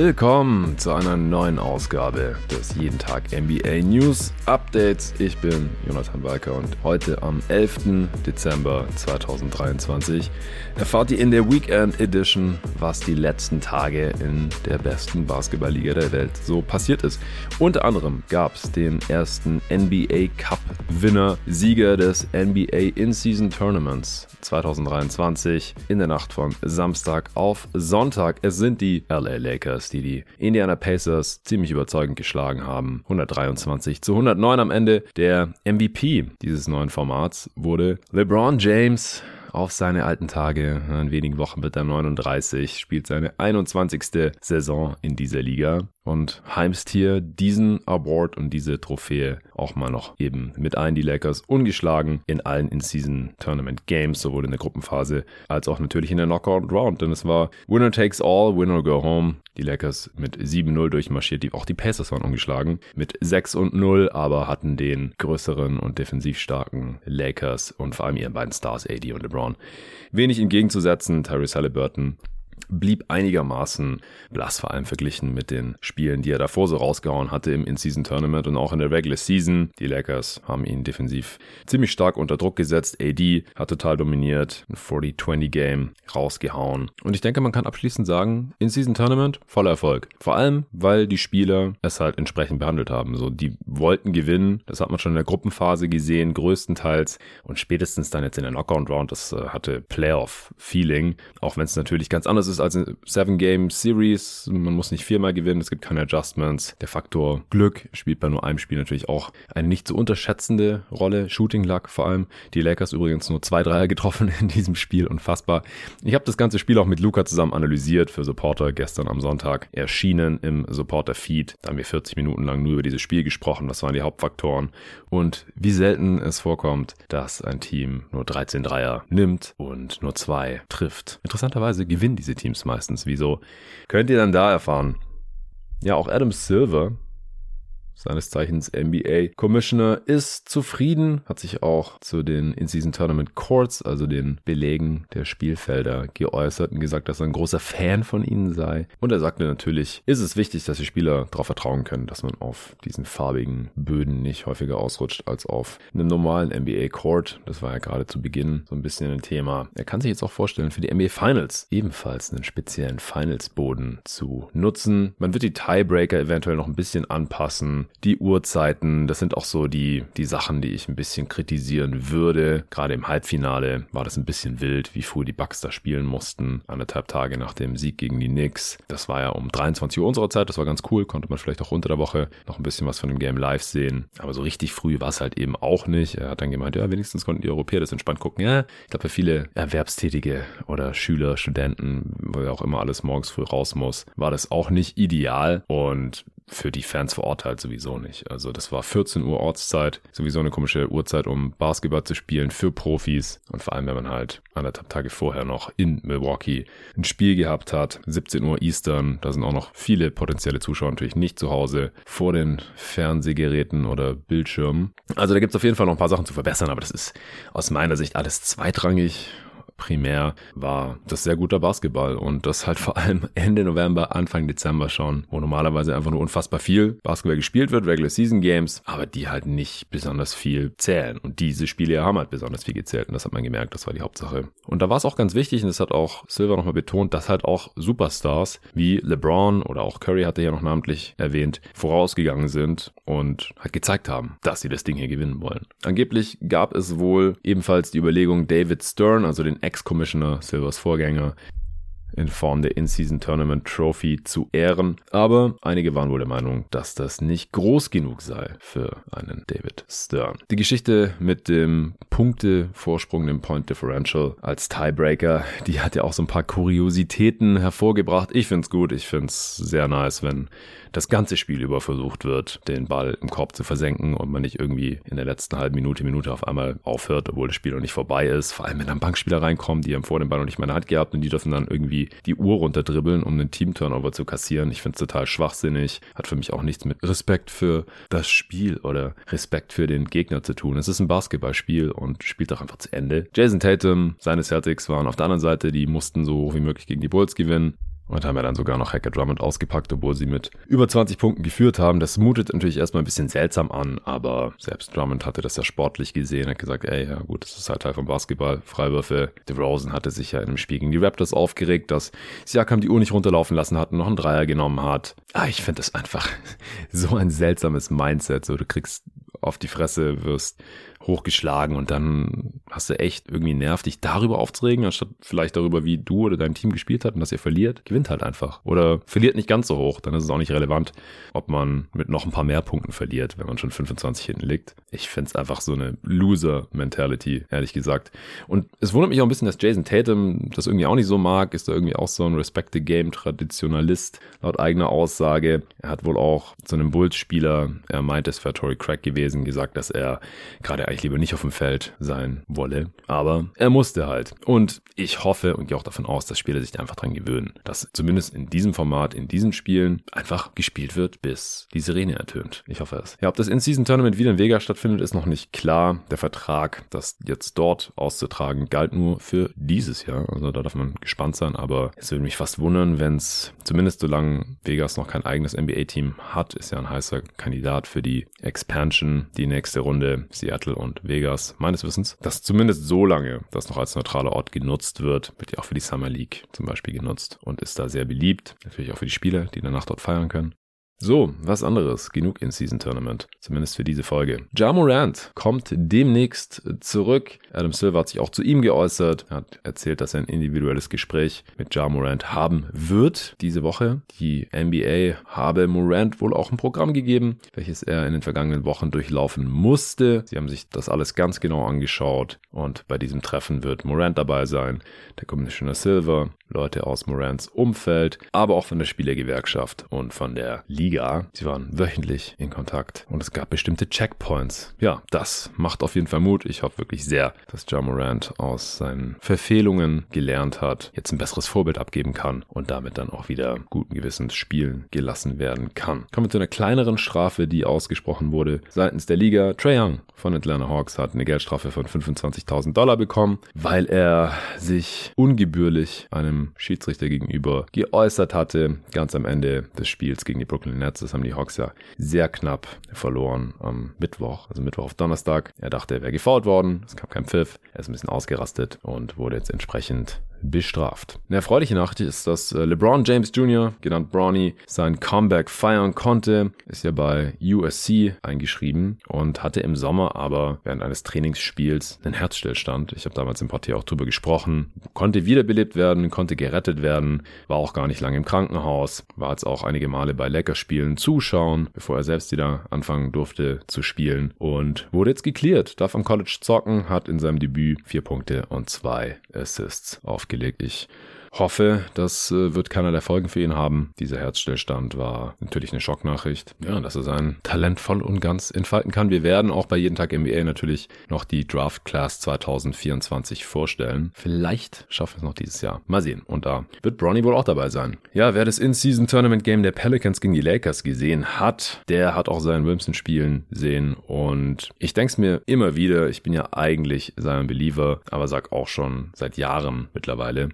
Willkommen zu einer neuen Ausgabe des Jeden Tag NBA News Updates. Ich bin Jonathan Walker und heute am 11. Dezember 2023 erfahrt ihr in der Weekend Edition, was die letzten Tage in der besten Basketballliga der Welt so passiert ist. Unter anderem gab es den ersten NBA Cup Winner, Sieger des NBA In-Season Tournaments 2023 in der Nacht von Samstag auf Sonntag. Es sind die LA Lakers, die die Indiana Pacers ziemlich überzeugend geschlagen haben. 123 zu 109 am Ende. Der MVP dieses neuen Formats wurde LeBron James auf seine alten Tage. In wenigen Wochen wird er 39, spielt seine 21. Saison in dieser Liga und heimst hier diesen Award und diese Trophäe auch mal noch eben mit ein. Die Lakers ungeschlagen in allen In-Season-Tournament-Games, sowohl in der Gruppenphase als auch natürlich in der Knockout-Round. Denn es war Winner takes all, Winner go home. Die Lakers mit 7-0 durchmarschiert. Die, auch die Pacers waren ungeschlagen mit 6 und 0, aber hatten den größeren und defensiv starken Lakers und vor allem ihren beiden Stars, AD und LeBron, wenig entgegenzusetzen. Tyrese Halliburton blieb einigermaßen blass, vor allem verglichen mit den Spielen, die er davor so rausgehauen hatte im In-Season-Tournament und auch in der Regular Season. Die Lakers haben ihn defensiv ziemlich stark unter Druck gesetzt. AD hat total dominiert, ein 40-20-Game rausgehauen. Und ich denke, man kann abschließend sagen, In-Season-Tournament voller Erfolg. Vor allem, weil die Spieler es halt entsprechend behandelt haben. So, die wollten gewinnen. Das hat man schon in der Gruppenphase gesehen, größtenteils. Und spätestens dann jetzt in der Knockout-Round, das äh, hatte Playoff-Feeling. Auch wenn es natürlich ganz anders ist als eine Seven-Game-Series. Man muss nicht viermal gewinnen, es gibt keine Adjustments. Der Faktor Glück spielt bei nur einem Spiel natürlich auch eine nicht zu unterschätzende Rolle. Shooting Luck vor allem. Die Lakers übrigens nur zwei Dreier getroffen in diesem Spiel, unfassbar. Ich habe das ganze Spiel auch mit Luca zusammen analysiert für Supporter gestern am Sonntag. Erschienen im Supporter-Feed. Da haben wir 40 Minuten lang nur über dieses Spiel gesprochen. Das waren die Hauptfaktoren. Und wie selten es vorkommt, dass ein Team nur 13 Dreier nimmt und nur zwei trifft. Interessanterweise gewinnen diese Teams meistens. Wieso? Könnt ihr dann da erfahren. Ja, auch Adam Silver seines Zeichens NBA Commissioner, ist zufrieden, hat sich auch zu den In-Season Tournament Courts, also den Belegen der Spielfelder, geäußert und gesagt, dass er ein großer Fan von ihnen sei. Und er sagte natürlich, ist es wichtig, dass die Spieler darauf vertrauen können, dass man auf diesen farbigen Böden nicht häufiger ausrutscht als auf einem normalen NBA Court. Das war ja gerade zu Beginn so ein bisschen ein Thema. Er kann sich jetzt auch vorstellen, für die NBA Finals ebenfalls einen speziellen Finals-Boden zu nutzen. Man wird die Tiebreaker eventuell noch ein bisschen anpassen die Uhrzeiten, das sind auch so die, die Sachen, die ich ein bisschen kritisieren würde. Gerade im Halbfinale war das ein bisschen wild, wie früh die Bucks da spielen mussten. Anderthalb Tage nach dem Sieg gegen die Knicks. Das war ja um 23 Uhr unserer Zeit, das war ganz cool. Konnte man vielleicht auch unter der Woche noch ein bisschen was von dem Game live sehen. Aber so richtig früh war es halt eben auch nicht. Er hat dann gemeint, ja, wenigstens konnten die Europäer das entspannt gucken. Ja, ich glaube, für viele Erwerbstätige oder Schüler, Studenten, wo ja auch immer alles morgens früh raus muss, war das auch nicht ideal. Und für die Fans vor Ort halt sowieso nicht. Also das war 14 Uhr Ortszeit, sowieso eine komische Uhrzeit, um Basketball zu spielen für Profis und vor allem, wenn man halt anderthalb Tage vorher noch in Milwaukee ein Spiel gehabt hat, 17 Uhr Eastern, da sind auch noch viele potenzielle Zuschauer natürlich nicht zu Hause vor den Fernsehgeräten oder Bildschirmen. Also da gibt es auf jeden Fall noch ein paar Sachen zu verbessern, aber das ist aus meiner Sicht alles zweitrangig primär war das sehr guter Basketball und das halt vor allem Ende November, Anfang Dezember schon, wo normalerweise einfach nur unfassbar viel Basketball gespielt wird, Regular Season Games, aber die halt nicht besonders viel zählen. Und diese Spiele haben halt besonders viel gezählt und das hat man gemerkt, das war die Hauptsache. Und da war es auch ganz wichtig und das hat auch Silver nochmal betont, dass halt auch Superstars wie LeBron oder auch Curry hatte ja noch namentlich erwähnt, vorausgegangen sind und halt gezeigt haben, dass sie das Ding hier gewinnen wollen. Angeblich gab es wohl ebenfalls die Überlegung, David Stern, also den Ex-Commissioner, Silvers Vorgänger, in Form der In-Season Tournament Trophy zu ehren. Aber einige waren wohl der Meinung, dass das nicht groß genug sei für einen David Stern. Die Geschichte mit dem Punktevorsprung, dem Point Differential als Tiebreaker, die hat ja auch so ein paar Kuriositäten hervorgebracht. Ich find's gut, ich find's sehr nice, wenn das ganze Spiel über versucht wird, den Ball im Korb zu versenken und man nicht irgendwie in der letzten halben Minute, Minute auf einmal aufhört, obwohl das Spiel noch nicht vorbei ist. Vor allem, wenn dann Bankspieler reinkommen, die haben vor dem Ball noch nicht mal eine Hand gehabt und die dürfen dann irgendwie die Uhr runterdribbeln, um einen Team-Turnover zu kassieren. Ich finde es total schwachsinnig. Hat für mich auch nichts mit Respekt für das Spiel oder Respekt für den Gegner zu tun. Es ist ein Basketballspiel und spielt doch einfach zu Ende. Jason Tatum, seine Celtics waren auf der anderen Seite, die mussten so hoch wie möglich gegen die Bulls gewinnen. Und haben ja dann sogar noch Hacker Drummond ausgepackt, obwohl sie mit über 20 Punkten geführt haben. Das mutet natürlich erstmal ein bisschen seltsam an, aber selbst Drummond hatte das ja sportlich gesehen, hat gesagt, ey, ja gut, das ist halt Teil vom Basketball, Freiwürfe. DeRozan hatte sich ja in einem Spiel gegen die Raptors aufgeregt, dass Siakam die Uhr nicht runterlaufen lassen hat und noch einen Dreier genommen hat. Ah, ich finde das einfach so ein seltsames Mindset. So, du kriegst auf die Fresse, wirst hochgeschlagen und dann hast du echt irgendwie nervt, dich darüber aufzuregen, anstatt vielleicht darüber, wie du oder dein Team gespielt hat und dass ihr verliert, gewinnt halt einfach. Oder verliert nicht ganz so hoch, dann ist es auch nicht relevant, ob man mit noch ein paar mehr Punkten verliert, wenn man schon 25 hinten liegt. Ich finde es einfach so eine Loser-Mentality, ehrlich gesagt. Und es wundert mich auch ein bisschen, dass Jason Tatum das irgendwie auch nicht so mag, ist da irgendwie auch so ein Respect the Game-Traditionalist, laut eigener Aussage. Er hat wohl auch zu einem Bulls-Spieler, er meint, es wäre Tory Craig gewesen, gesagt, dass er gerade eigentlich lieber nicht auf dem Feld sein wolle. Aber er musste halt. Und ich hoffe und gehe auch davon aus, dass Spieler sich einfach dran gewöhnen, dass zumindest in diesem Format, in diesen Spielen einfach gespielt wird, bis die Sirene ertönt. Ich hoffe es. Ja, ob das In-Season-Tournament wieder in Vega stattfindet, ist noch nicht klar. Der Vertrag, das jetzt dort auszutragen, galt nur für dieses Jahr. Also da darf man gespannt sein. Aber es würde mich fast wundern, wenn es zumindest solange Vegas noch kein eigenes NBA-Team hat, ist ja ein heißer Kandidat für die Expansion, die nächste Runde Seattle und Vegas, meines Wissens, dass zumindest so lange das noch als neutraler Ort genutzt wird, wird ja auch für die Summer League zum Beispiel genutzt und ist da sehr beliebt. Natürlich auch für die Spieler, die danach dort feiern können. So, was anderes. Genug in-Season Tournament. Zumindest für diese Folge. Ja Morant kommt demnächst zurück. Adam Silver hat sich auch zu ihm geäußert. Er hat erzählt, dass er ein individuelles Gespräch mit Ja Morant haben wird diese Woche. Die NBA habe Morant wohl auch ein Programm gegeben, welches er in den vergangenen Wochen durchlaufen musste. Sie haben sich das alles ganz genau angeschaut und bei diesem Treffen wird Morant dabei sein, der Commissioner Silver, Leute aus Morants Umfeld, aber auch von der Spielergewerkschaft und von der Liga. Sie waren wöchentlich in Kontakt und es gab bestimmte Checkpoints. Ja, das macht auf jeden Fall Mut. Ich hoffe wirklich sehr, dass Ja Morant aus seinen Verfehlungen gelernt hat, jetzt ein besseres Vorbild abgeben kann und damit dann auch wieder guten Gewissens spielen gelassen werden kann. Kommen wir zu einer kleineren Strafe, die ausgesprochen wurde seitens der Liga. Trae Young von Atlanta Hawks hat eine Geldstrafe von 25.000 Dollar bekommen, weil er sich ungebührlich einem Schiedsrichter gegenüber geäußert hatte. Ganz am Ende des Spiels gegen die Brooklyn Nets, das haben die Hawks ja sehr knapp verloren am Mittwoch, also Mittwoch auf Donnerstag. Er dachte, er wäre gefault worden, es gab kein Pfiff, er ist ein bisschen ausgerastet und wurde jetzt entsprechend bestraft. Eine erfreuliche Nachricht ist, dass äh, LeBron James Jr., genannt Bronny, sein Comeback feiern konnte. Ist ja bei USC eingeschrieben und hatte im Sommer aber während eines Trainingsspiels einen Herzstillstand. Ich habe damals im Portier auch drüber gesprochen. Konnte wiederbelebt werden, konnte gerettet werden, war auch gar nicht lange im Krankenhaus, war jetzt auch einige Male bei Lakers-Spielen zuschauen, bevor er selbst wieder anfangen durfte zu spielen und wurde jetzt geklärt, darf am College zocken, hat in seinem Debüt vier Punkte und zwei Assists auf aufgelegt. Ich hoffe, das äh, wird keiner der Folgen für ihn haben. Dieser Herzstillstand war natürlich eine Schocknachricht. Ja, dass er sein Talent voll und ganz entfalten kann. Wir werden auch bei Jeden Tag NBA natürlich noch die Draft Class 2024 vorstellen. Vielleicht schaffen wir es noch dieses Jahr. Mal sehen. Und da wird Bronny wohl auch dabei sein. Ja, wer das In-Season-Tournament-Game der Pelicans gegen die Lakers gesehen hat, der hat auch seinen Wilson spielen sehen. Und ich denke es mir immer wieder, ich bin ja eigentlich sein Believer, aber sag auch schon seit Jahren mittlerweile,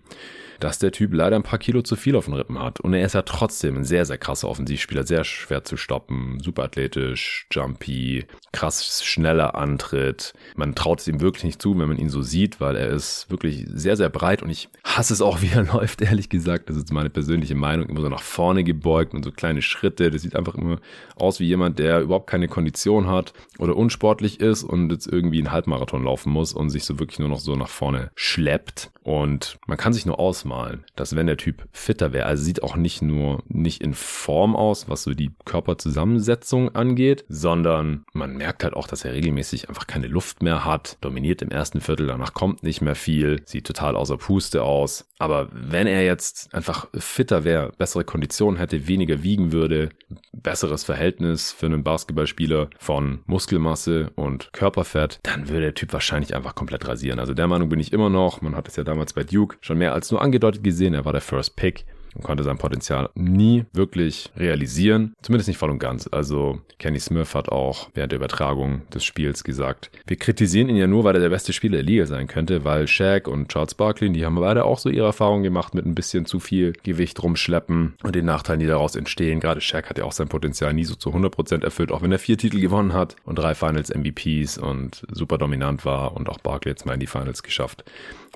dass der Typ leider ein paar Kilo zu viel auf den Rippen hat. Und er ist ja trotzdem ein sehr, sehr krasser Offensivspieler, sehr schwer zu stoppen, super athletisch, jumpy, krass schneller Antritt. Man traut es ihm wirklich nicht zu, wenn man ihn so sieht, weil er ist wirklich sehr, sehr breit und ich hasse es auch, wie er läuft, ehrlich gesagt. Das ist meine persönliche Meinung. Immer so nach vorne gebeugt und so kleine Schritte. Das sieht einfach immer aus wie jemand, der überhaupt keine Kondition hat oder unsportlich ist und jetzt irgendwie einen Halbmarathon laufen muss und sich so wirklich nur noch so nach vorne schleppt. Und man kann sich nur ausmalen, dass wenn der Typ fitter wäre, also sieht auch nicht nur nicht in Form aus, was so die Körperzusammensetzung angeht, sondern man merkt halt auch, dass er regelmäßig einfach keine Luft mehr hat, dominiert im ersten Viertel, danach kommt nicht mehr viel, sieht total außer Puste aus. Aber wenn er jetzt einfach fitter wäre, bessere Konditionen hätte, weniger wiegen würde, besseres Verhältnis für einen Basketballspieler von Muskelmasse und Körperfett, dann würde der Typ wahrscheinlich einfach komplett rasieren. Also der Meinung bin ich immer noch. Man hat es ja damals bei Duke schon mehr als nur angedeutet gesehen. Er war der First Pick. Und konnte sein Potenzial nie wirklich realisieren. Zumindest nicht voll und ganz. Also Kenny Smith hat auch während der Übertragung des Spiels gesagt, wir kritisieren ihn ja nur, weil er der beste Spieler der Liga sein könnte, weil Shaq und Charles Barkley, die haben beide auch so ihre Erfahrungen gemacht mit ein bisschen zu viel Gewicht rumschleppen und den Nachteilen, die daraus entstehen. Gerade Shaq hat ja auch sein Potenzial nie so zu 100% erfüllt, auch wenn er vier Titel gewonnen hat und drei Finals MVPs und super dominant war und auch Barkley jetzt mal in die Finals geschafft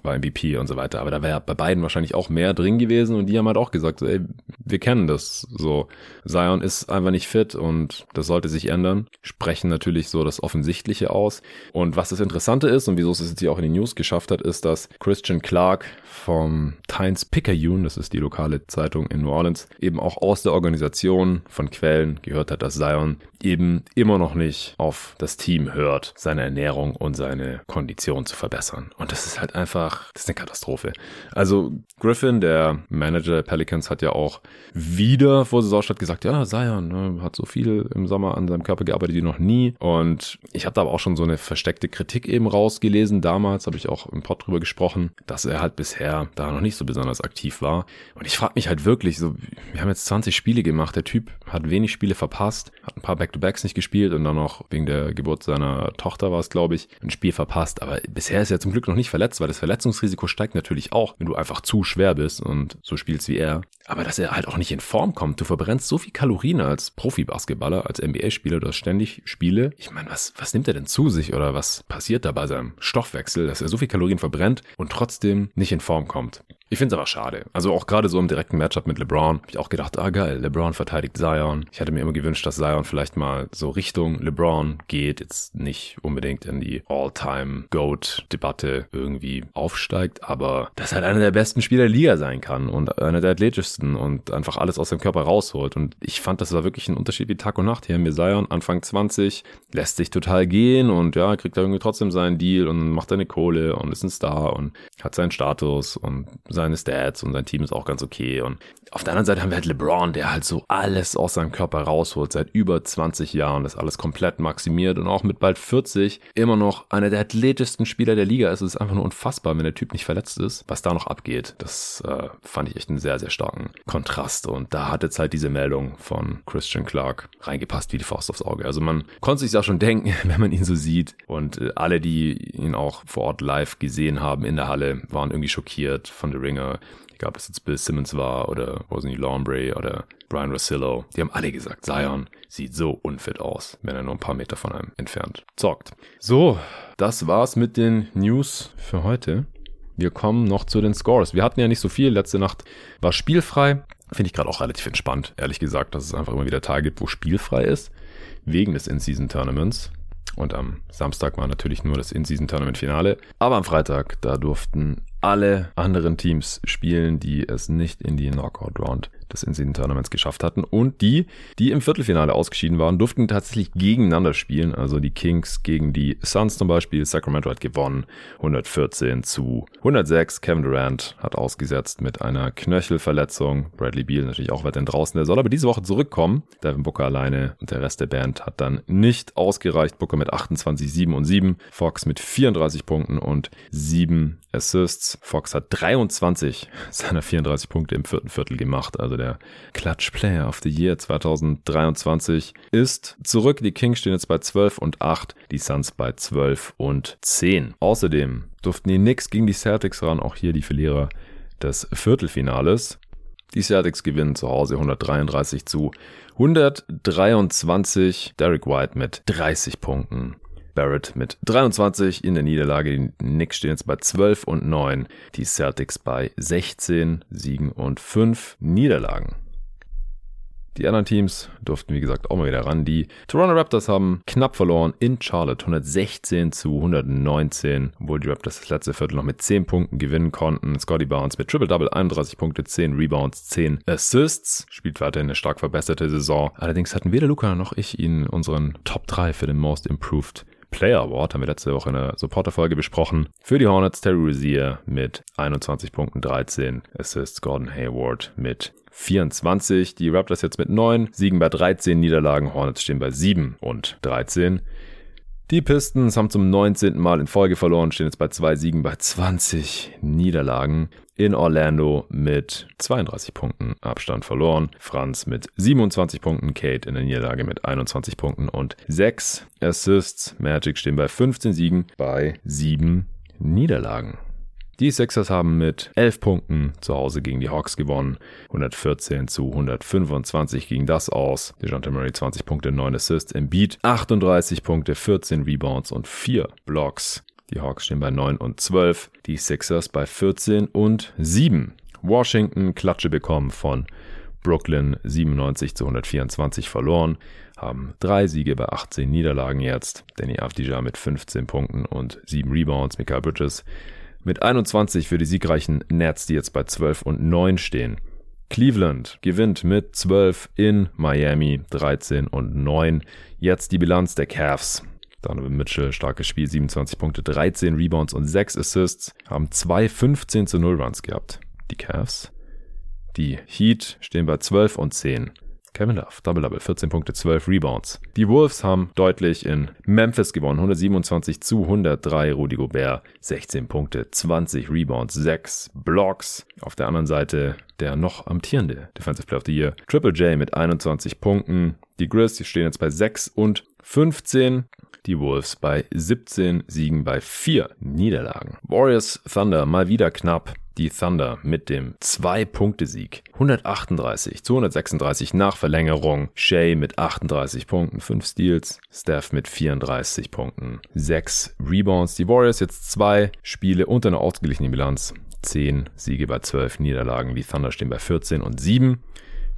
war MVP und so weiter. Aber da wäre bei beiden wahrscheinlich auch mehr drin gewesen und die haben halt auch gesagt, ey, wir kennen das so. Zion ist einfach nicht fit und das sollte sich ändern. Sprechen natürlich so das Offensichtliche aus. Und was das Interessante ist und wieso es jetzt hier auch in die News geschafft hat, ist, dass Christian Clark vom Times Picayune, das ist die lokale Zeitung in New Orleans, eben auch aus der Organisation von Quellen gehört hat, dass Zion eben immer noch nicht auf das Team hört, seine Ernährung und seine Kondition zu verbessern. Und das ist halt einfach, das ist eine Katastrophe. Also Griffin, der Manager der Pelicans, hat ja auch wieder vor Saisonstart gesagt, ja, Zion ne, hat so viel im Sommer an seinem Körper gearbeitet wie noch nie. Und ich habe da aber auch schon so eine versteckte Kritik eben rausgelesen. Damals habe ich auch im Pod drüber gesprochen, dass er halt bisher da noch nicht so besonders aktiv war. Und ich frage mich halt wirklich, so, wir haben jetzt 20 Spiele gemacht, der Typ hat wenig Spiele verpasst, hat ein paar Back-to-Backs nicht gespielt und dann noch wegen der Geburt seiner Tochter war es, glaube ich, ein Spiel verpasst. Aber bisher ist er zum Glück noch nicht verletzt, weil das Verletzungsrisiko steigt natürlich auch, wenn du einfach zu schwer bist und so spielst wie er. Aber dass er halt auch nicht in Form kommt. Du verbrennst so viel Kalorien als Profi-Basketballer, als NBA-Spieler, du hast ständig Spiele. Ich meine, was, was nimmt er denn zu sich oder was passiert da bei seinem Stoffwechsel, dass er so viel Kalorien verbrennt und trotzdem nicht in Form kommt? Ich finde es aber schade. Also auch gerade so im direkten Matchup mit LeBron habe ich auch gedacht, ah geil, LeBron verteidigt Zion. Ich hatte mir immer gewünscht, dass Zion vielleicht mal so Richtung LeBron geht, jetzt nicht unbedingt in die All-Time-Goat-Debatte irgendwie aufsteigt, aber dass halt einer der besten Spieler der Liga sein kann und einer der athletischsten und einfach alles aus dem Körper rausholt. Und ich fand, das war wirklich ein Unterschied wie Tag und Nacht. Hier haben wir Zion, Anfang 20, lässt sich total gehen und ja, kriegt da irgendwie trotzdem seinen Deal und macht seine Kohle und ist ein Star und hat seinen Status und seine Stats und sein Team ist auch ganz okay. Und auf der anderen Seite haben wir halt LeBron, der halt so alles aus seinem Körper rausholt, seit über 20 Jahren, das alles komplett maximiert und auch mit bald 40 immer noch einer der athletischsten Spieler der Liga ist. Es ist einfach nur unfassbar, wenn der Typ nicht verletzt ist, was da noch abgeht. Das äh, fand ich echt einen sehr, sehr starken Kontrast. Und da hat jetzt halt diese Meldung von Christian Clark reingepasst wie die Faust aufs Auge. Also man konnte sich ja schon denken, wenn man ihn so sieht. Und äh, alle, die ihn auch vor Ort live gesehen haben in der Halle, waren irgendwie schockiert von The Ringer egal ob es jetzt Bill Simmons war oder Rosny Lombre oder Brian Rossillo, die haben alle gesagt, Zion sieht so unfit aus, wenn er nur ein paar Meter von einem entfernt zockt. So, das war's mit den News für heute. Wir kommen noch zu den Scores. Wir hatten ja nicht so viel. Letzte Nacht war spielfrei. Finde ich gerade auch relativ entspannt, ehrlich gesagt, dass es einfach immer wieder Tage gibt, wo spielfrei ist. Wegen des In-Season-Tournaments. Und am Samstag war natürlich nur das In-Season-Tournament-Finale. Aber am Freitag, da durften alle anderen Teams spielen, die es nicht in die Knockout-Round des In-Season-Tournaments geschafft hatten. Und die, die im Viertelfinale ausgeschieden waren, durften tatsächlich gegeneinander spielen. Also die Kings gegen die Suns zum Beispiel. Sacramento hat gewonnen. 114 zu 106. Kevin Durant hat ausgesetzt mit einer Knöchelverletzung. Bradley Beal natürlich auch weiterhin draußen. Der soll aber diese Woche zurückkommen. Devin Booker alleine und der Rest der Band hat dann nicht ausgereicht. Booker mit 28, 7 und 7. Fox mit 34 Punkten und 7 Assists. Fox hat 23 seiner 34 Punkte im vierten Viertel gemacht. Also der Clutch Player of the Year 2023 ist zurück. Die Kings stehen jetzt bei 12 und 8, die Suns bei 12 und 10. Außerdem durften die Knicks gegen die Celtics ran, auch hier die Verlierer des Viertelfinales. Die Celtics gewinnen zu Hause 133 zu 123. Derek White mit 30 Punkten. Barrett mit 23 in der Niederlage. Die Knicks stehen jetzt bei 12 und 9. Die Celtics bei 16 Siegen und 5 Niederlagen. Die anderen Teams durften, wie gesagt, auch mal wieder ran. Die Toronto Raptors haben knapp verloren in Charlotte, 116 zu 119, obwohl die Raptors das letzte Viertel noch mit 10 Punkten gewinnen konnten. Scotty Barnes mit Triple-Double, 31 Punkte, 10 Rebounds, 10 Assists, spielt weiterhin eine stark verbesserte Saison. Allerdings hatten weder Luca noch ich ihn unseren Top 3 für den Most Improved Player Award, haben wir letzte Woche in der Supporter-Folge besprochen. Für die Hornets Terry Rozier mit 21 Punkten, 13 Assists, Gordon Hayward mit 24. Die Raptors jetzt mit 9, Siegen bei 13 Niederlagen, Hornets stehen bei 7 und 13. Die Pistons haben zum 19. Mal in Folge verloren, stehen jetzt bei zwei Siegen bei 20 Niederlagen. In Orlando mit 32 Punkten Abstand verloren. Franz mit 27 Punkten, Kate in der Niederlage mit 21 Punkten und 6 Assists. Magic stehen bei 15 Siegen bei 7 Niederlagen. Die Sixers haben mit 11 Punkten zu Hause gegen die Hawks gewonnen. 114 zu 125 ging das aus. DeJounte Murray 20 Punkte, 9 Assists. Beat 38 Punkte, 14 Rebounds und 4 Blocks. Die Hawks stehen bei 9 und 12. Die Sixers bei 14 und 7. Washington Klatsche bekommen von Brooklyn 97 zu 124 verloren, haben drei Siege bei 18 Niederlagen jetzt. Danny Avdija mit 15 Punkten und 7 Rebounds. Michael Bridges mit 21 für die siegreichen Nets, die jetzt bei 12 und 9 stehen. Cleveland gewinnt mit 12 in Miami, 13 und 9. Jetzt die Bilanz der Cavs. Donovan Mitchell, starkes Spiel, 27 Punkte, 13 Rebounds und 6 Assists, haben zwei 15 zu 0 Runs gehabt. Die Cavs. Die Heat stehen bei 12 und 10. Kevin Love, Double-Double, 14 Punkte, 12 Rebounds. Die Wolves haben deutlich in Memphis gewonnen, 127 zu 103. Rudy Gobert, 16 Punkte, 20 Rebounds, 6 Blocks. Auf der anderen Seite der noch amtierende Defensive Player of the Year, Triple J mit 21 Punkten. Die Grizz stehen jetzt bei 6 und 15. Die Wolves bei 17 Siegen bei 4 Niederlagen. Warriors Thunder mal wieder knapp die Thunder mit dem 2-Punkte-Sieg. 138 zu 136 nach Verlängerung. Shea mit 38 Punkten, 5 Steals. Steph mit 34 Punkten, 6 Rebounds. Die Warriors jetzt zwei Spiele unter einer ausgeglichenen Bilanz. 10 Siege bei 12 Niederlagen. Die Thunder stehen bei 14 und 7.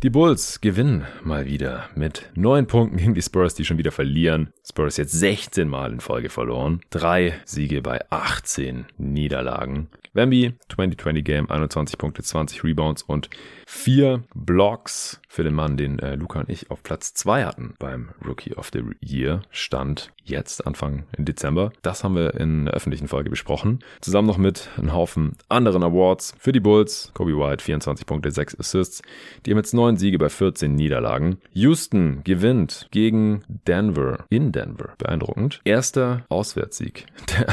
Die Bulls gewinnen mal wieder mit 9 Punkten gegen die Spurs, die schon wieder verlieren. Spurs jetzt 16 Mal in Folge verloren. Drei Siege bei 18 Niederlagen. Wemby, 2020 Game, 21 Punkte, 20 Rebounds und 4 Blocks für den Mann, den äh, Luca und ich auf Platz 2 hatten beim Rookie of the Year. Stand jetzt, Anfang Dezember. Das haben wir in der öffentlichen Folge besprochen. Zusammen noch mit einem Haufen anderen Awards für die Bulls. Kobe White, 24 Punkte, 6 Assists. Die haben jetzt 9 Siege bei 14 Niederlagen. Houston gewinnt gegen Denver in Denver. Beeindruckend. Erster Auswärtssieg der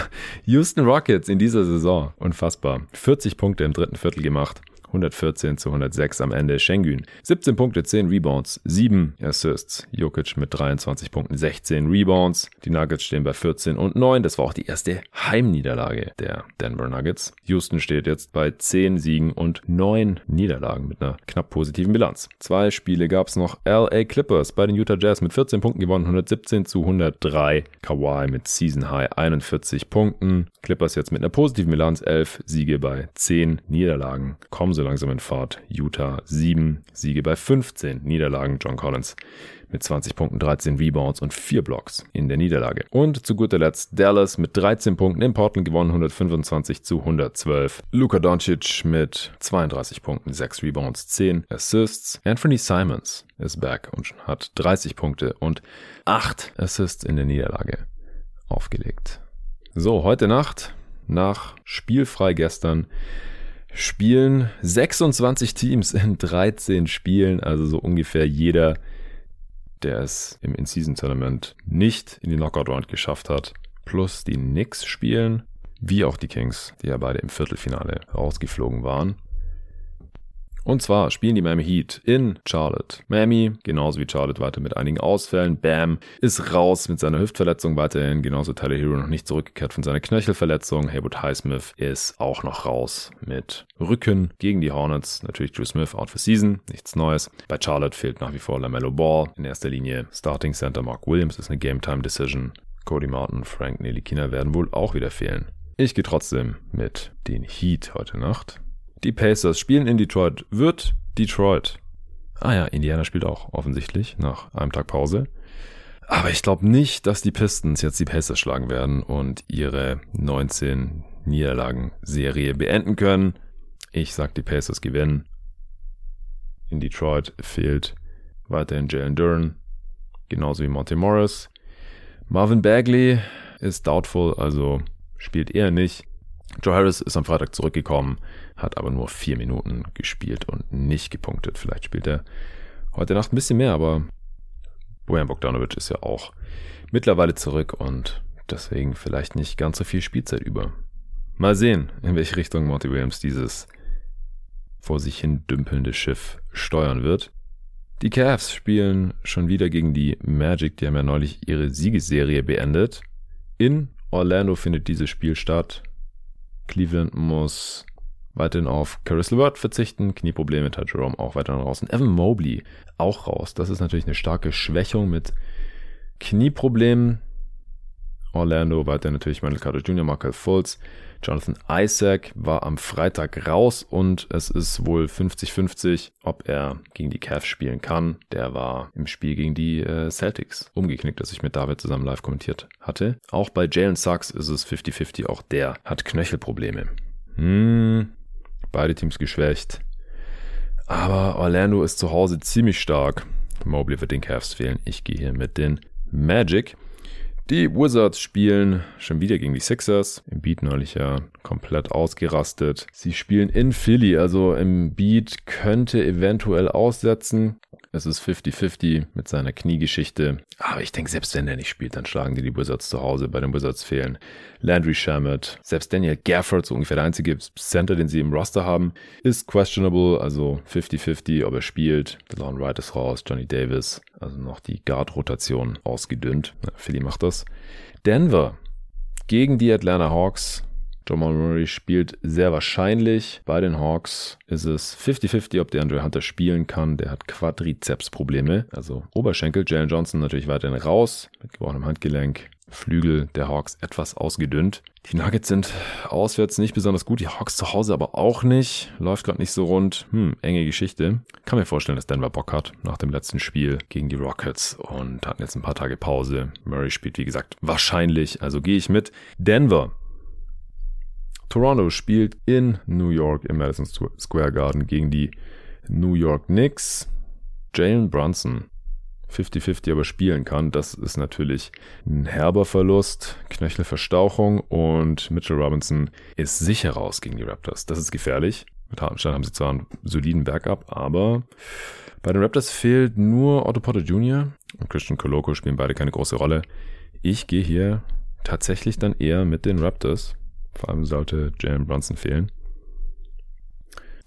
Houston Rockets in dieser Saison. Unfassbar. 40 Punkte im dritten Viertel gemacht. 114 zu 106 am Ende. Schengen 17 Punkte, 10 Rebounds, 7 Assists. Jokic mit 23 Punkten, 16 Rebounds. Die Nuggets stehen bei 14 und 9. Das war auch die erste Heimniederlage der Denver Nuggets. Houston steht jetzt bei 10 Siegen und 9 Niederlagen mit einer knapp positiven Bilanz. Zwei Spiele gab es noch. LA Clippers bei den Utah Jazz mit 14 Punkten gewonnen, 117 zu 103. Kawhi mit Season High 41 Punkten. Clippers jetzt mit einer positiven Bilanz, 11 Siege bei 10 Niederlagen. Kommen so langsam in Fahrt. Utah 7 Siege bei 15 Niederlagen. John Collins mit 20 Punkten, 13 Rebounds und 4 Blocks in der Niederlage. Und zu guter Letzt Dallas mit 13 Punkten in Portland gewonnen, 125 zu 112. Luka Doncic mit 32 Punkten, 6 Rebounds, 10 Assists. Anthony Simons ist back und hat 30 Punkte und 8 Assists in der Niederlage aufgelegt. So, heute Nacht nach Spielfrei gestern spielen 26 Teams in 13 Spielen, also so ungefähr jeder, der es im In-Season-Tournament nicht in die Knockout-Round geschafft hat, plus die Knicks spielen, wie auch die Kings, die ja beide im Viertelfinale rausgeflogen waren. Und zwar spielen die Miami Heat in Charlotte. Miami, genauso wie Charlotte, weiter mit einigen Ausfällen. Bam ist raus mit seiner Hüftverletzung weiterhin. Genauso Tyler Hero noch nicht zurückgekehrt von seiner Knöchelverletzung. Haywood Highsmith ist auch noch raus mit Rücken gegen die Hornets. Natürlich Drew Smith out for season. Nichts Neues. Bei Charlotte fehlt nach wie vor LaMelo Ball. In erster Linie Starting Center Mark Williams ist eine Game Time Decision. Cody Martin, Frank Nelikina werden wohl auch wieder fehlen. Ich gehe trotzdem mit den Heat heute Nacht. Die Pacers spielen in Detroit. Wird Detroit. Ah ja, Indiana spielt auch offensichtlich nach einem Tag Pause. Aber ich glaube nicht, dass die Pistons jetzt die Pacers schlagen werden und ihre 19 Niederlagen-Serie beenden können. Ich sag, die Pacers gewinnen. In Detroit fehlt weiterhin Jalen Duran, genauso wie Monty Morris. Marvin Bagley ist doubtful, also spielt eher nicht. Joe Harris ist am Freitag zurückgekommen, hat aber nur vier Minuten gespielt und nicht gepunktet. Vielleicht spielt er heute Nacht ein bisschen mehr, aber Bojan Bogdanovic ist ja auch mittlerweile zurück und deswegen vielleicht nicht ganz so viel Spielzeit über. Mal sehen, in welche Richtung Monty Williams dieses vor sich hin dümpelnde Schiff steuern wird. Die Cavs spielen schon wieder gegen die Magic, die haben ja neulich ihre Siegesserie beendet. In Orlando findet dieses Spiel statt. Cleveland muss weiterhin auf Caris LeVert verzichten. Knieprobleme, Ty Jerome auch weiterhin raus. Und Evan Mobley auch raus. Das ist natürlich eine starke Schwächung mit Knieproblemen. Orlando weiter natürlich Michael Carter Jr., Markel Fultz. Jonathan Isaac war am Freitag raus und es ist wohl 50-50, ob er gegen die Cavs spielen kann. Der war im Spiel gegen die äh, Celtics umgeknickt, das ich mit David zusammen live kommentiert hatte. Auch bei Jalen Sachs ist es 50-50, auch der hat Knöchelprobleme. Hm, beide Teams geschwächt. Aber Orlando ist zu Hause ziemlich stark. Mobley wird den Cavs fehlen. Ich gehe hier mit den Magic. Die Wizards spielen schon wieder gegen die Sixers. Im Beat neulich ja komplett ausgerastet. Sie spielen in Philly, also im Beat könnte eventuell aussetzen. Es ist 50-50 mit seiner Kniegeschichte. Aber ich denke, selbst wenn er nicht spielt, dann schlagen die die Wizards zu Hause. Bei den Wizards fehlen Landry Shamet. Selbst Daniel Gafford, so ungefähr der einzige Center, den sie im Roster haben, ist questionable. Also 50-50, ob er spielt. DeLon Wright ist raus, Johnny Davis. Also noch die Guard-Rotation ausgedünnt. Philly macht das. Denver gegen die Atlanta Hawks. Jamal Murray spielt sehr wahrscheinlich. Bei den Hawks ist es 50-50, ob der Andre Hunter spielen kann. Der hat Quadrizepsprobleme, also Oberschenkel. Jalen Johnson natürlich weiterhin raus mit gebrochenem Handgelenk. Flügel der Hawks etwas ausgedünnt. Die Nuggets sind auswärts nicht besonders gut, die Hawks zu Hause aber auch nicht. Läuft gerade nicht so rund. Hm, enge Geschichte. Kann mir vorstellen, dass Denver Bock hat nach dem letzten Spiel gegen die Rockets und hatten jetzt ein paar Tage Pause. Murray spielt, wie gesagt, wahrscheinlich, also gehe ich mit. Denver Toronto spielt in New York im Madison Square Garden gegen die New York Knicks. Jalen Brunson 50-50 aber spielen kann, das ist natürlich ein herber Verlust, Knöchelverstauchung und Mitchell Robinson ist sicher raus gegen die Raptors. Das ist gefährlich. Mit Hartenstein haben sie zwar einen soliden Backup, aber bei den Raptors fehlt nur Otto Potter Jr. und Christian Coloco spielen beide keine große Rolle. Ich gehe hier tatsächlich dann eher mit den Raptors. Vor allem sollte Jalen Brunson fehlen.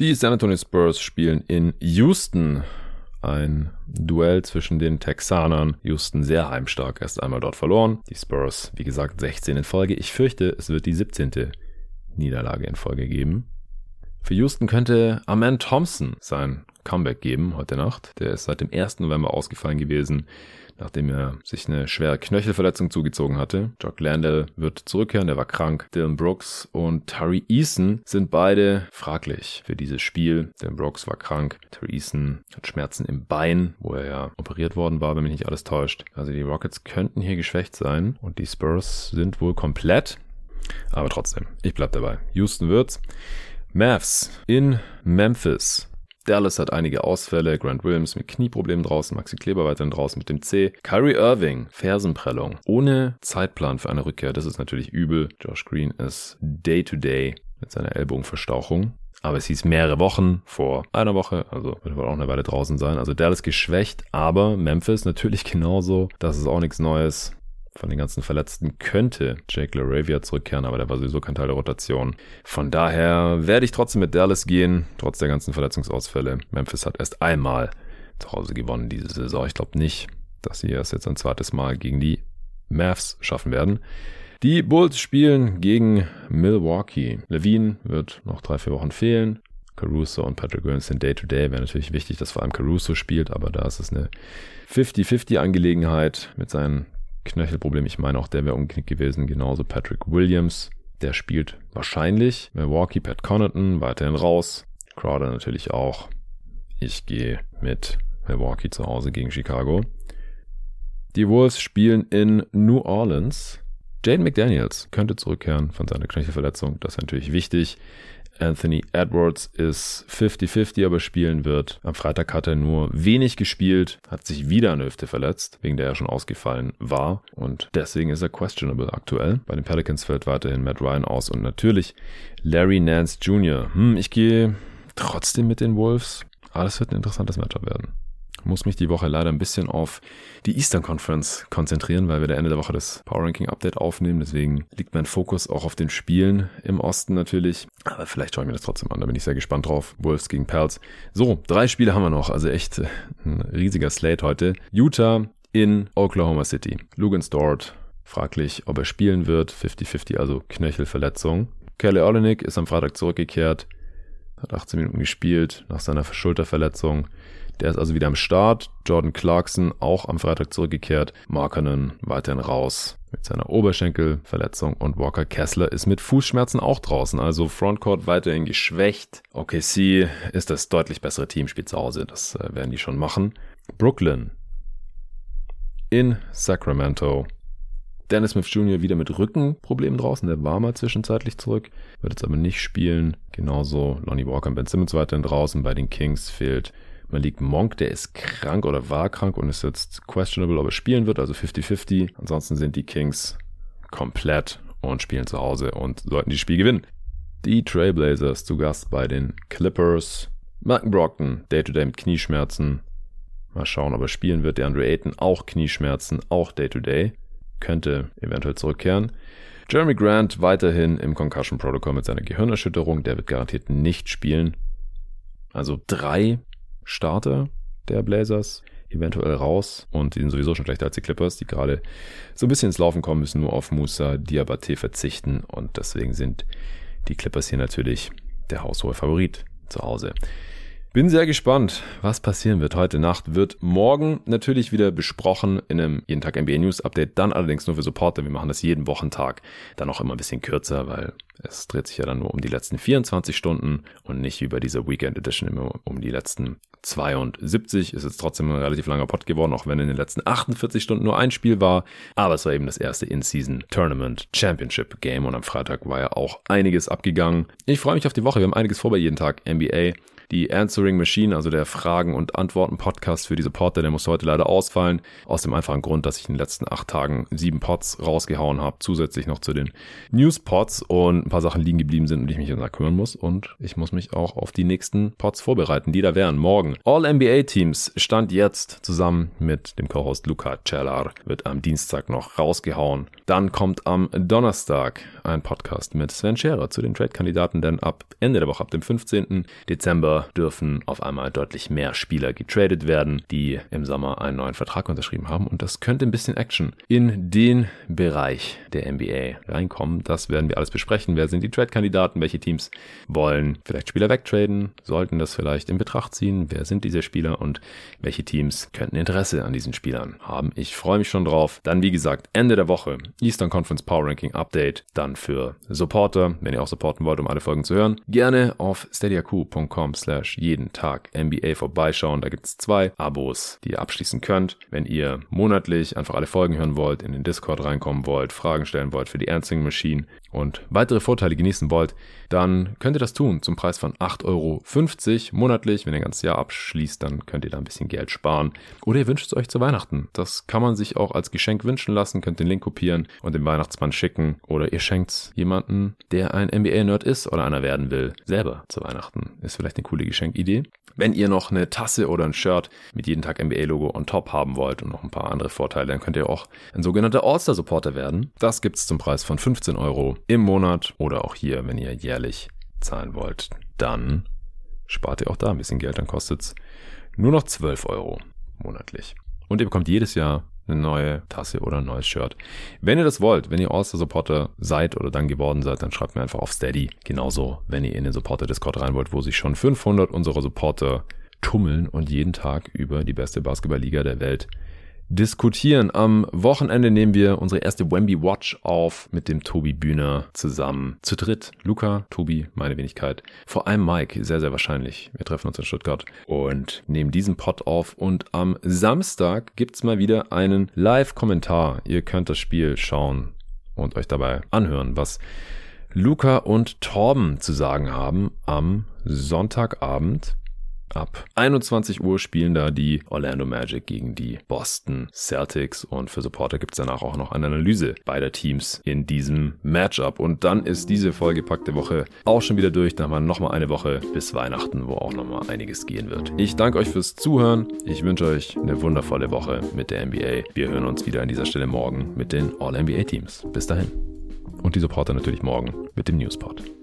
Die San Antonio Spurs spielen in Houston. Ein Duell zwischen den Texanern. Houston sehr heimstark, erst einmal dort verloren. Die Spurs, wie gesagt, 16 in Folge. Ich fürchte, es wird die 17. Niederlage in Folge geben. Für Houston könnte Amen Thompson sein Comeback geben heute Nacht. Der ist seit dem 1. November ausgefallen gewesen nachdem er sich eine schwere Knöchelverletzung zugezogen hatte. Jock Landell wird zurückkehren, der war krank. Dylan Brooks und Tari Eason sind beide fraglich für dieses Spiel. Dylan Brooks war krank, Tari Eason hat Schmerzen im Bein, wo er ja operiert worden war, wenn mich nicht alles täuscht. Also die Rockets könnten hier geschwächt sein und die Spurs sind wohl komplett. Aber trotzdem, ich bleib dabei. Houston wird's. Mavs in Memphis Dallas hat einige Ausfälle, Grant Williams mit Knieproblemen draußen, Maxi Kleber weiterhin draußen mit dem C. Kyrie Irving, Fersenprellung, ohne Zeitplan für eine Rückkehr, das ist natürlich übel. Josh Green ist Day-to-Day -Day mit seiner Ellbogenverstauchung. Aber es hieß mehrere Wochen vor einer Woche, also wird wohl auch eine Weile draußen sein. Also Dallas geschwächt, aber Memphis natürlich genauso. Das ist auch nichts Neues von den ganzen Verletzten könnte Jake LaRavia zurückkehren, aber der war sowieso kein Teil der Rotation. Von daher werde ich trotzdem mit Dallas gehen, trotz der ganzen Verletzungsausfälle. Memphis hat erst einmal zu Hause gewonnen diese Saison. Ich glaube nicht, dass sie es jetzt ein zweites Mal gegen die Mavs schaffen werden. Die Bulls spielen gegen Milwaukee. Levine wird noch drei, vier Wochen fehlen. Caruso und Patrick Williams sind Day-to-Day. Wäre natürlich wichtig, dass vor allem Caruso spielt, aber da ist es eine 50-50-Angelegenheit mit seinen Knöchelproblem. Ich meine, auch der wäre umgeknickt gewesen. Genauso Patrick Williams. Der spielt wahrscheinlich. Milwaukee, Pat Connaughton, weiterhin raus. Crowder natürlich auch. Ich gehe mit Milwaukee zu Hause gegen Chicago. Die Wolves spielen in New Orleans. Jaden McDaniels könnte zurückkehren von seiner Knöchelverletzung. Das ist natürlich wichtig. Anthony Edwards ist 50-50, aber spielen wird. Am Freitag hat er nur wenig gespielt, hat sich wieder eine Hüfte verletzt, wegen der er schon ausgefallen war. Und deswegen ist er questionable aktuell. Bei den Pelicans fällt weiterhin Matt Ryan aus und natürlich Larry Nance Jr. Hm, ich gehe trotzdem mit den Wolves. Aber das wird ein interessantes Matchup werden. Muss mich die Woche leider ein bisschen auf die Eastern Conference konzentrieren, weil wir der Ende der Woche das Power Ranking Update aufnehmen. Deswegen liegt mein Fokus auch auf den Spielen im Osten natürlich. Aber vielleicht schaue ich mir das trotzdem an. Da bin ich sehr gespannt drauf. Wolves gegen Pels. So, drei Spiele haben wir noch. Also echt äh, ein riesiger Slate heute. Utah in Oklahoma City. Lugan Stort fraglich, ob er spielen wird. 50-50, also Knöchelverletzung. Kelly Olenek ist am Freitag zurückgekehrt. Hat 18 Minuten gespielt nach seiner Schulterverletzung. Der ist also wieder am Start. Jordan Clarkson auch am Freitag zurückgekehrt. Markenen weiterhin raus mit seiner Oberschenkelverletzung und Walker Kessler ist mit Fußschmerzen auch draußen. Also Frontcourt weiterhin geschwächt. OKC ist das deutlich bessere Team, spielt zu Hause. Das äh, werden die schon machen. Brooklyn in Sacramento. Dennis Smith Jr. wieder mit Rückenproblemen draußen. Der war mal zwischenzeitlich zurück, wird jetzt aber nicht spielen. Genauso Lonnie Walker und Ben Simmons weiterhin draußen. Bei den Kings fehlt Malik Monk, der ist krank oder war krank und ist jetzt questionable, ob er spielen wird, also 50-50. Ansonsten sind die Kings komplett und spielen zu Hause und sollten die Spiel gewinnen. Die Trailblazers zu Gast bei den Clippers. Malcolm Brockton, Day-to-Day -Day mit Knieschmerzen. Mal schauen, ob er spielen wird. Der Andre Ayton auch Knieschmerzen, auch Day-to-Day. -Day. Könnte eventuell zurückkehren. Jeremy Grant weiterhin im Concussion Protocol mit seiner Gehirnerschütterung. Der wird garantiert nicht spielen. Also drei Starter der Blazers eventuell raus und die sind sowieso schon schlechter als die Clippers, die gerade so ein bisschen ins Laufen kommen, müssen nur auf Musa Diabate verzichten und deswegen sind die Clippers hier natürlich der haushohe Favorit zu Hause. Bin sehr gespannt, was passieren wird. Heute Nacht wird morgen natürlich wieder besprochen in einem jeden Tag NBA News Update, dann allerdings nur für Supporter. Wir machen das jeden Wochentag, dann auch immer ein bisschen kürzer, weil es dreht sich ja dann nur um die letzten 24 Stunden und nicht wie bei dieser Weekend Edition immer um die letzten 72. Ist jetzt trotzdem ein relativ langer Pod geworden, auch wenn in den letzten 48 Stunden nur ein Spiel war. Aber es war eben das erste In-Season Tournament Championship Game und am Freitag war ja auch einiges abgegangen. Ich freue mich auf die Woche. Wir haben einiges vor bei jeden Tag NBA. Die Answering Machine, also der Fragen- und Antworten-Podcast für die Supporter, der muss heute leider ausfallen. Aus dem einfachen Grund, dass ich in den letzten acht Tagen sieben Pods rausgehauen habe, zusätzlich noch zu den News-Pods und ein paar Sachen liegen geblieben sind, um die ich mich jetzt kümmern muss. Und ich muss mich auch auf die nächsten Pods vorbereiten, die da wären. Morgen. All-NBA-Teams stand jetzt zusammen mit dem Co-Host Luca Cellar, wird am Dienstag noch rausgehauen. Dann kommt am Donnerstag ein Podcast mit Sven Scherer zu den Trade-Kandidaten, denn ab Ende der Woche, ab dem 15. Dezember, dürfen auf einmal deutlich mehr Spieler getradet werden, die im Sommer einen neuen Vertrag unterschrieben haben. Und das könnte ein bisschen Action in den Bereich der NBA reinkommen. Das werden wir alles besprechen. Wer sind die Trade-Kandidaten? Welche Teams wollen vielleicht Spieler wegtraden? Sollten das vielleicht in Betracht ziehen? Wer sind diese Spieler und welche Teams könnten Interesse an diesen Spielern haben? Ich freue mich schon drauf. Dann, wie gesagt, Ende der Woche Eastern Conference Power Ranking Update. Dann für Supporter, wenn ihr auch supporten wollt, um alle Folgen zu hören, gerne auf steadyaq.com slash jeden Tag NBA vorbeischauen. Da gibt es zwei Abos, die ihr abschließen könnt. Wenn ihr monatlich einfach alle Folgen hören wollt, in den Discord reinkommen wollt, Fragen stellen wollt für die Answering Machine und weitere Vorteile genießen wollt, dann könnt ihr das tun zum Preis von 8,50 Euro monatlich. Wenn ihr ein ganzes Jahr abschließt, dann könnt ihr da ein bisschen Geld sparen. Oder ihr wünscht es euch zu Weihnachten. Das kann man sich auch als Geschenk wünschen lassen, könnt den Link kopieren und dem Weihnachtsmann schicken. Oder ihr schenkt es jemanden, der ein NBA-Nerd ist oder einer werden will, selber zu Weihnachten. Ist vielleicht eine coole Geschenkidee. Wenn ihr noch eine Tasse oder ein Shirt mit jeden Tag NBA-Logo on top haben wollt und noch ein paar andere Vorteile, dann könnt ihr auch ein sogenannter All-Star-Supporter werden. Das gibt es zum Preis von 15 Euro im Monat oder auch hier, wenn ihr jährlich zahlen wollt. Dann spart ihr auch da ein bisschen Geld, dann kostet es nur noch 12 Euro monatlich. Und ihr bekommt jedes Jahr eine neue Tasse oder ein neues Shirt. Wenn ihr das wollt, wenn ihr All-Star-Supporter seid oder dann geworden seid, dann schreibt mir einfach auf Steady. Genauso, wenn ihr in den Supporter-Discord rein wollt, wo sich schon 500 unserer Supporter tummeln und jeden Tag über die beste Basketballliga der Welt diskutieren. Am Wochenende nehmen wir unsere erste Wemby Watch auf mit dem Tobi Bühner zusammen. Zu dritt. Luca, Tobi, meine Wenigkeit. Vor allem Mike, sehr, sehr wahrscheinlich. Wir treffen uns in Stuttgart und nehmen diesen Pod auf. Und am Samstag gibt's mal wieder einen Live-Kommentar. Ihr könnt das Spiel schauen und euch dabei anhören, was Luca und Torben zu sagen haben am Sonntagabend Ab 21 Uhr spielen da die Orlando Magic gegen die Boston Celtics und für Supporter gibt es danach auch noch eine Analyse beider Teams in diesem Matchup. Und dann ist diese vollgepackte Woche auch schon wieder durch. Da haben wir nochmal eine Woche bis Weihnachten, wo auch nochmal einiges gehen wird. Ich danke euch fürs Zuhören. Ich wünsche euch eine wundervolle Woche mit der NBA. Wir hören uns wieder an dieser Stelle morgen mit den All-NBA-Teams. Bis dahin. Und die Supporter natürlich morgen mit dem Newspot.